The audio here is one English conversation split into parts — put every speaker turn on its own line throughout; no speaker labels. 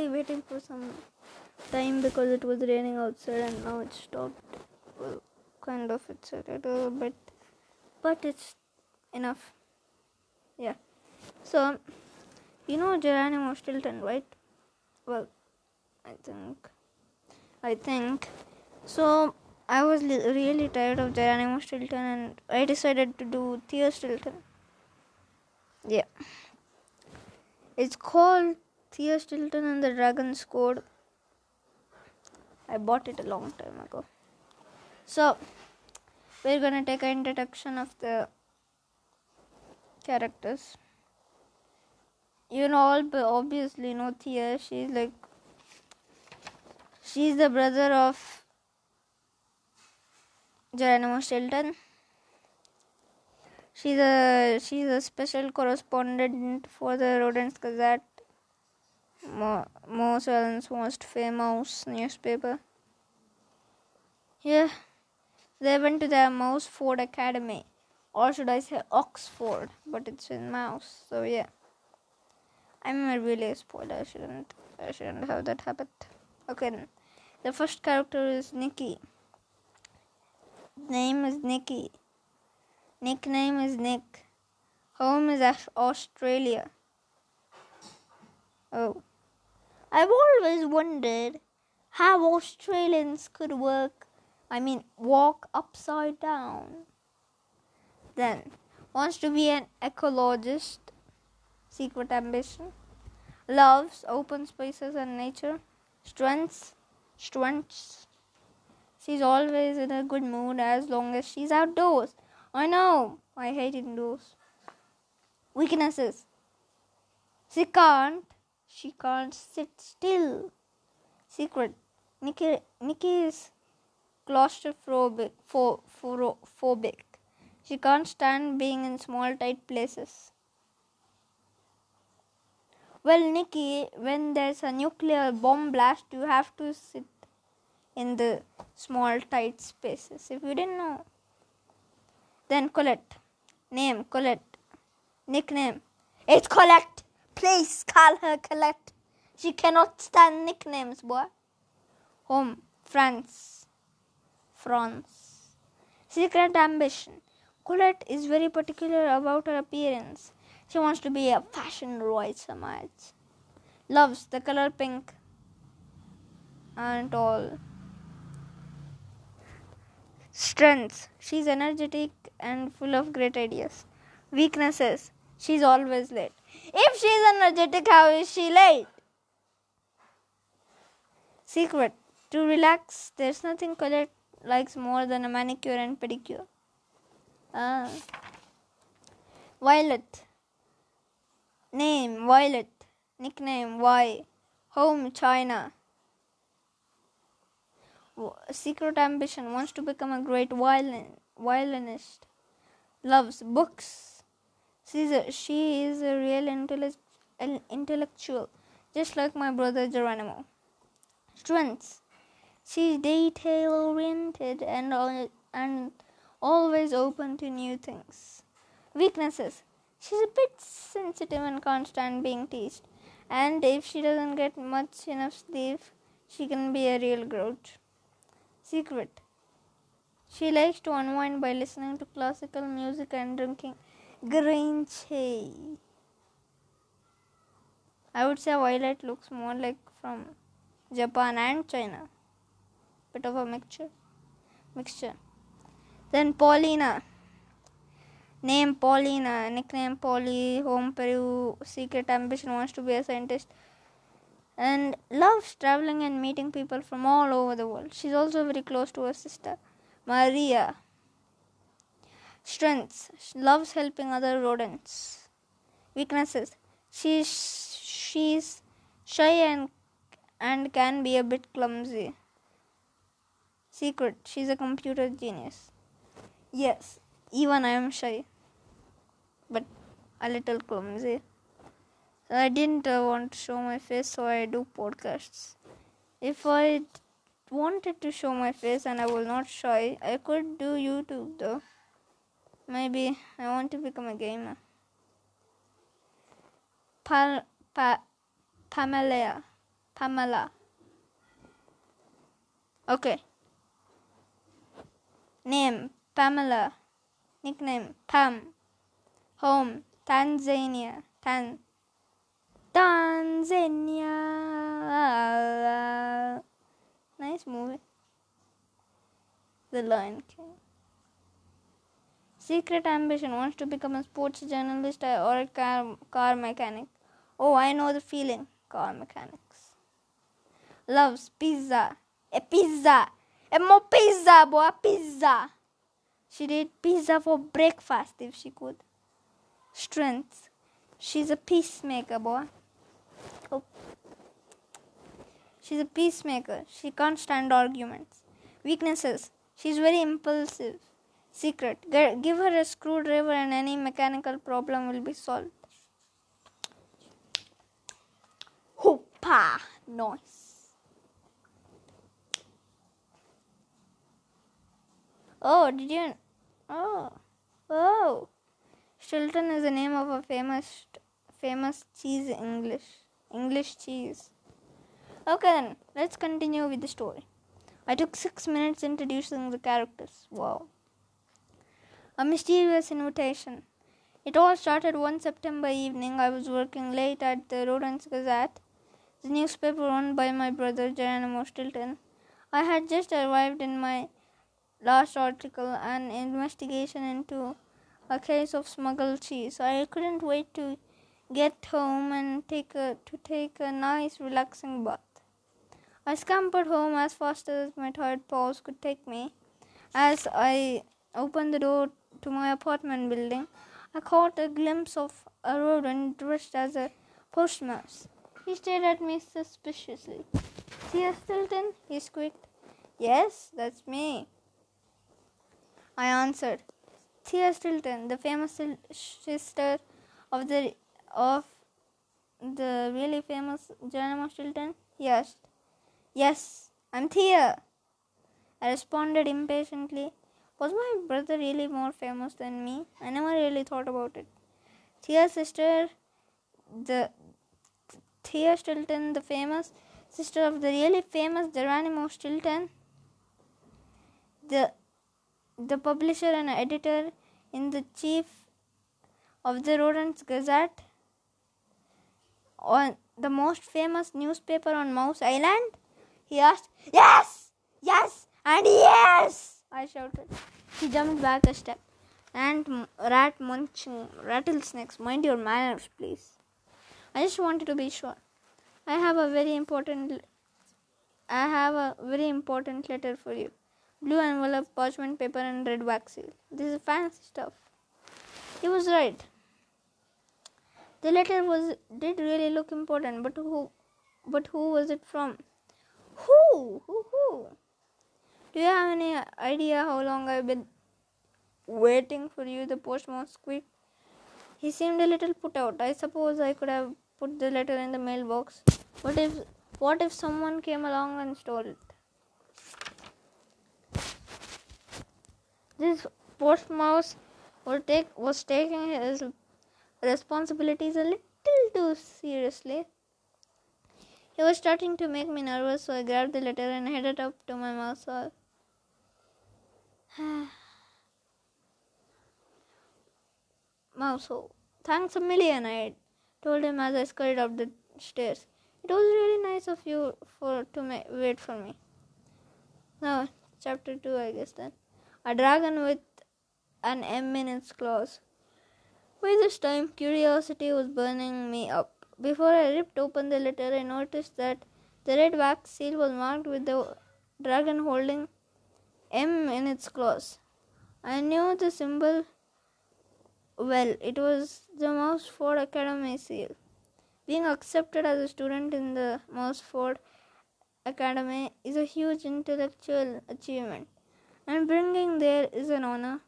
quietly waiting for some time because it was raining outside and now it stopped. Well, kind of, it's a little bit, but it's enough. Yeah. So, you know Geronimo Stilton, right? Well, I think. I think. So, I was li- really tired of Geronimo Stilton and I decided to do Thea Stilton. Yeah. It's called Thea Stilton and the Dragon's Code. I bought it a long time ago. So, we're gonna take an introduction of the characters. You know, all but obviously know Thea. She's like, she's the brother of Geronimo Stilton. She's a she's a special correspondent for the Rodents Gazette, Mouse Island's most famous newspaper. Yeah, they went to the Mouseford Academy, or should I say Oxford? But it's in Mouse, so yeah. I'm really a spoiler. I shouldn't I shouldn't have that habit. Okay, the first character is Nikki name is Nicky. Nickname is Nick. Home is Australia. Oh. I've always wondered how Australians could work, I mean, walk upside down. Then, wants to be an ecologist, secret ambition. Loves open spaces and nature. Strengths, strengths, She's always in a good mood as long as she's outdoors. I know. I hate indoors. Weaknesses. She can't. She can't sit still. Secret. Nikki, Nikki is claustrophobic. phobic. She can't stand being in small, tight places. Well, Nikki, when there's a nuclear bomb blast, you have to sit in the small tight spaces if you didn't know then colette name colette nickname it's colette please call her colette. She cannot stand nicknames boy. Home france. France. Secret ambition. Colette is very particular about her appearance. She wants to be a fashion roi samaj loves the color pink and all. Strengths She's energetic and full of great ideas. Weaknesses. She's always late. If she's energetic, how is she late? Secret To relax, there's nothing Colette likes more than a manicure and pedicure. Ah. Violet. Name Violet. Nickname Y. Home China secret ambition, wants to become a great violin, violinist, loves books. She's a, she is a real intellect, intellectual, just like my brother Geronimo. Strengths. She's detail oriented and, and always open to new things. Weaknesses. She's a bit sensitive and can't stand being teased. And if she doesn't get much enough sleep, she can be a real grouch secret. She likes to unwind by listening to classical music and drinking tea. I would say Violet looks more like from Japan and China. Bit of a mixture. Mixture. Then Paulina. Name Paulina, nickname Polly, home Peru, secret ambition wants to be a scientist and loves traveling and meeting people from all over the world. She's also very close to her sister, Maria. Strengths she loves helping other rodents. Weaknesses she's she's shy and and can be a bit clumsy. Secret she's a computer genius. Yes, even I am shy, but a little clumsy. I didn't uh, want to show my face, so I do podcasts. If I wanted to show my face and I was not shy, I could do YouTube though. Maybe I want to become a gamer. Pa- pa- Pamela. Pamela. Okay. Name Pamela. Nickname Pam. Home Tanzania. Tan. Tanzania. Nice movie. The Lion King. Secret ambition wants to become a sports journalist or a car, car mechanic. Oh, I know the feeling. Car mechanics. Loves pizza. A pizza. A more pizza, boy. Pizza. She'd eat pizza for breakfast if she could. Strength. She's a peacemaker, boy. Oh. She's a peacemaker. She can't stand arguments. Weaknesses. She's very impulsive. Secret. Give her a screwdriver and any mechanical problem will be solved. Hoopa! Noise. Oh, did you? Oh, oh. Stilton is the name of a famous, famous cheese English, English cheese. Okay then, let's continue with the story. I took six minutes introducing the characters. Wow. A mysterious invitation. It all started one September evening. I was working late at the Rodents Gazette, the newspaper owned by my brother Geronimo Stilton. I had just arrived in my last article, an investigation into a case of smuggled cheese. I couldn't wait to get home and take a, to take a nice relaxing bath. I scampered home as fast as my tired paws could take me. As I opened the door to my apartment building, I caught a glimpse of a rodent dressed as a post mouse. He stared at me suspiciously. Thea Stilton? he squeaked. Yes, that's me. I answered. Thea Stilton, the famous sister of the of the really famous Geronimo Stilton? He asked. Yes, I'm Thea. I responded impatiently. Was my brother really more famous than me? I never really thought about it. Thea's sister, the Thea Stilton, the famous sister of the really famous Geronimo Stilton, the the publisher and editor in the chief of the Rodents Gazette, on the most famous newspaper on Mouse Island. He asked, Yes! Yes! And yes! I shouted. He jumped back a step. And rat munching rattlesnakes, mind your manners, please. I just wanted to be sure. I have a very important I have a very important letter for you. Blue envelope, parchment paper, and red wax seal. This is fancy stuff. He was right. The letter was did really look important, but who but who was it from? Who? Who? Who? Do you have any idea how long I've been waiting for you? The postman squeaked. He seemed a little put out. I suppose I could have put the letter in the mailbox. But if what if someone came along and stole it? This post mouse take, was taking his responsibilities a little too seriously. He was starting to make me nervous, so I grabbed the letter and headed up to my mouse. mouse hole. Thanks a million, I told him as I scurried up the stairs. It was really nice of you for to ma- wait for me. Now, chapter 2, I guess then. A dragon with an M in its claws. By this time, curiosity was burning me up. Before I ripped open the letter, I noticed that the red wax seal was marked with the dragon holding M in its claws. I knew the symbol well. It was the Mouseford Academy seal. Being accepted as a student in the Mouseford Academy is a huge intellectual achievement, and bringing there is an honor.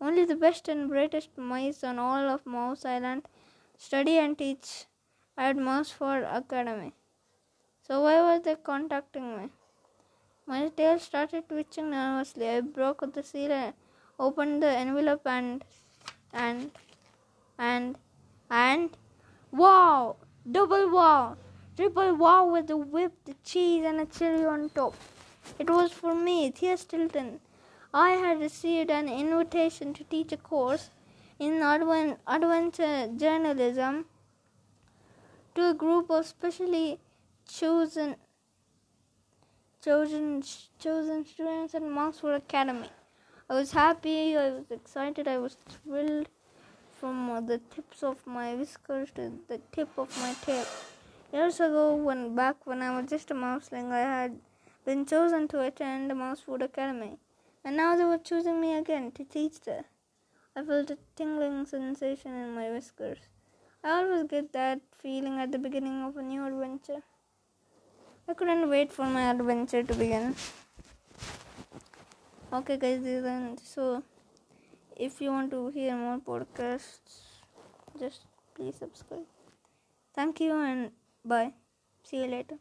Only the best and brightest mice on all of Mouse Island study and teach at Mouseford Academy. So why were they contacting me? My tail started twitching nervously. I broke the seal and opened the envelope and and and and wow! Double wow! triple wow with the whipped cheese and a chili on top. It was for me, Thea Stilton. I had received an invitation to teach a course in adven- adventure journalism to a group of specially chosen chosen chosen students at Mouseford Academy. I was happy, I was excited, I was thrilled from uh, the tips of my whiskers to the tip of my tail. Years ago, when back when I was just a mouseling, I had been chosen to attend the Academy, and now they were choosing me again to teach there. I felt a tingling sensation in my whiskers. I always get that feeling at the beginning of a new adventure. I couldn't wait for my adventure to begin. Okay, guys, this is end. So, if you want to hear more podcasts, just please subscribe. Thank you and bye. See you later.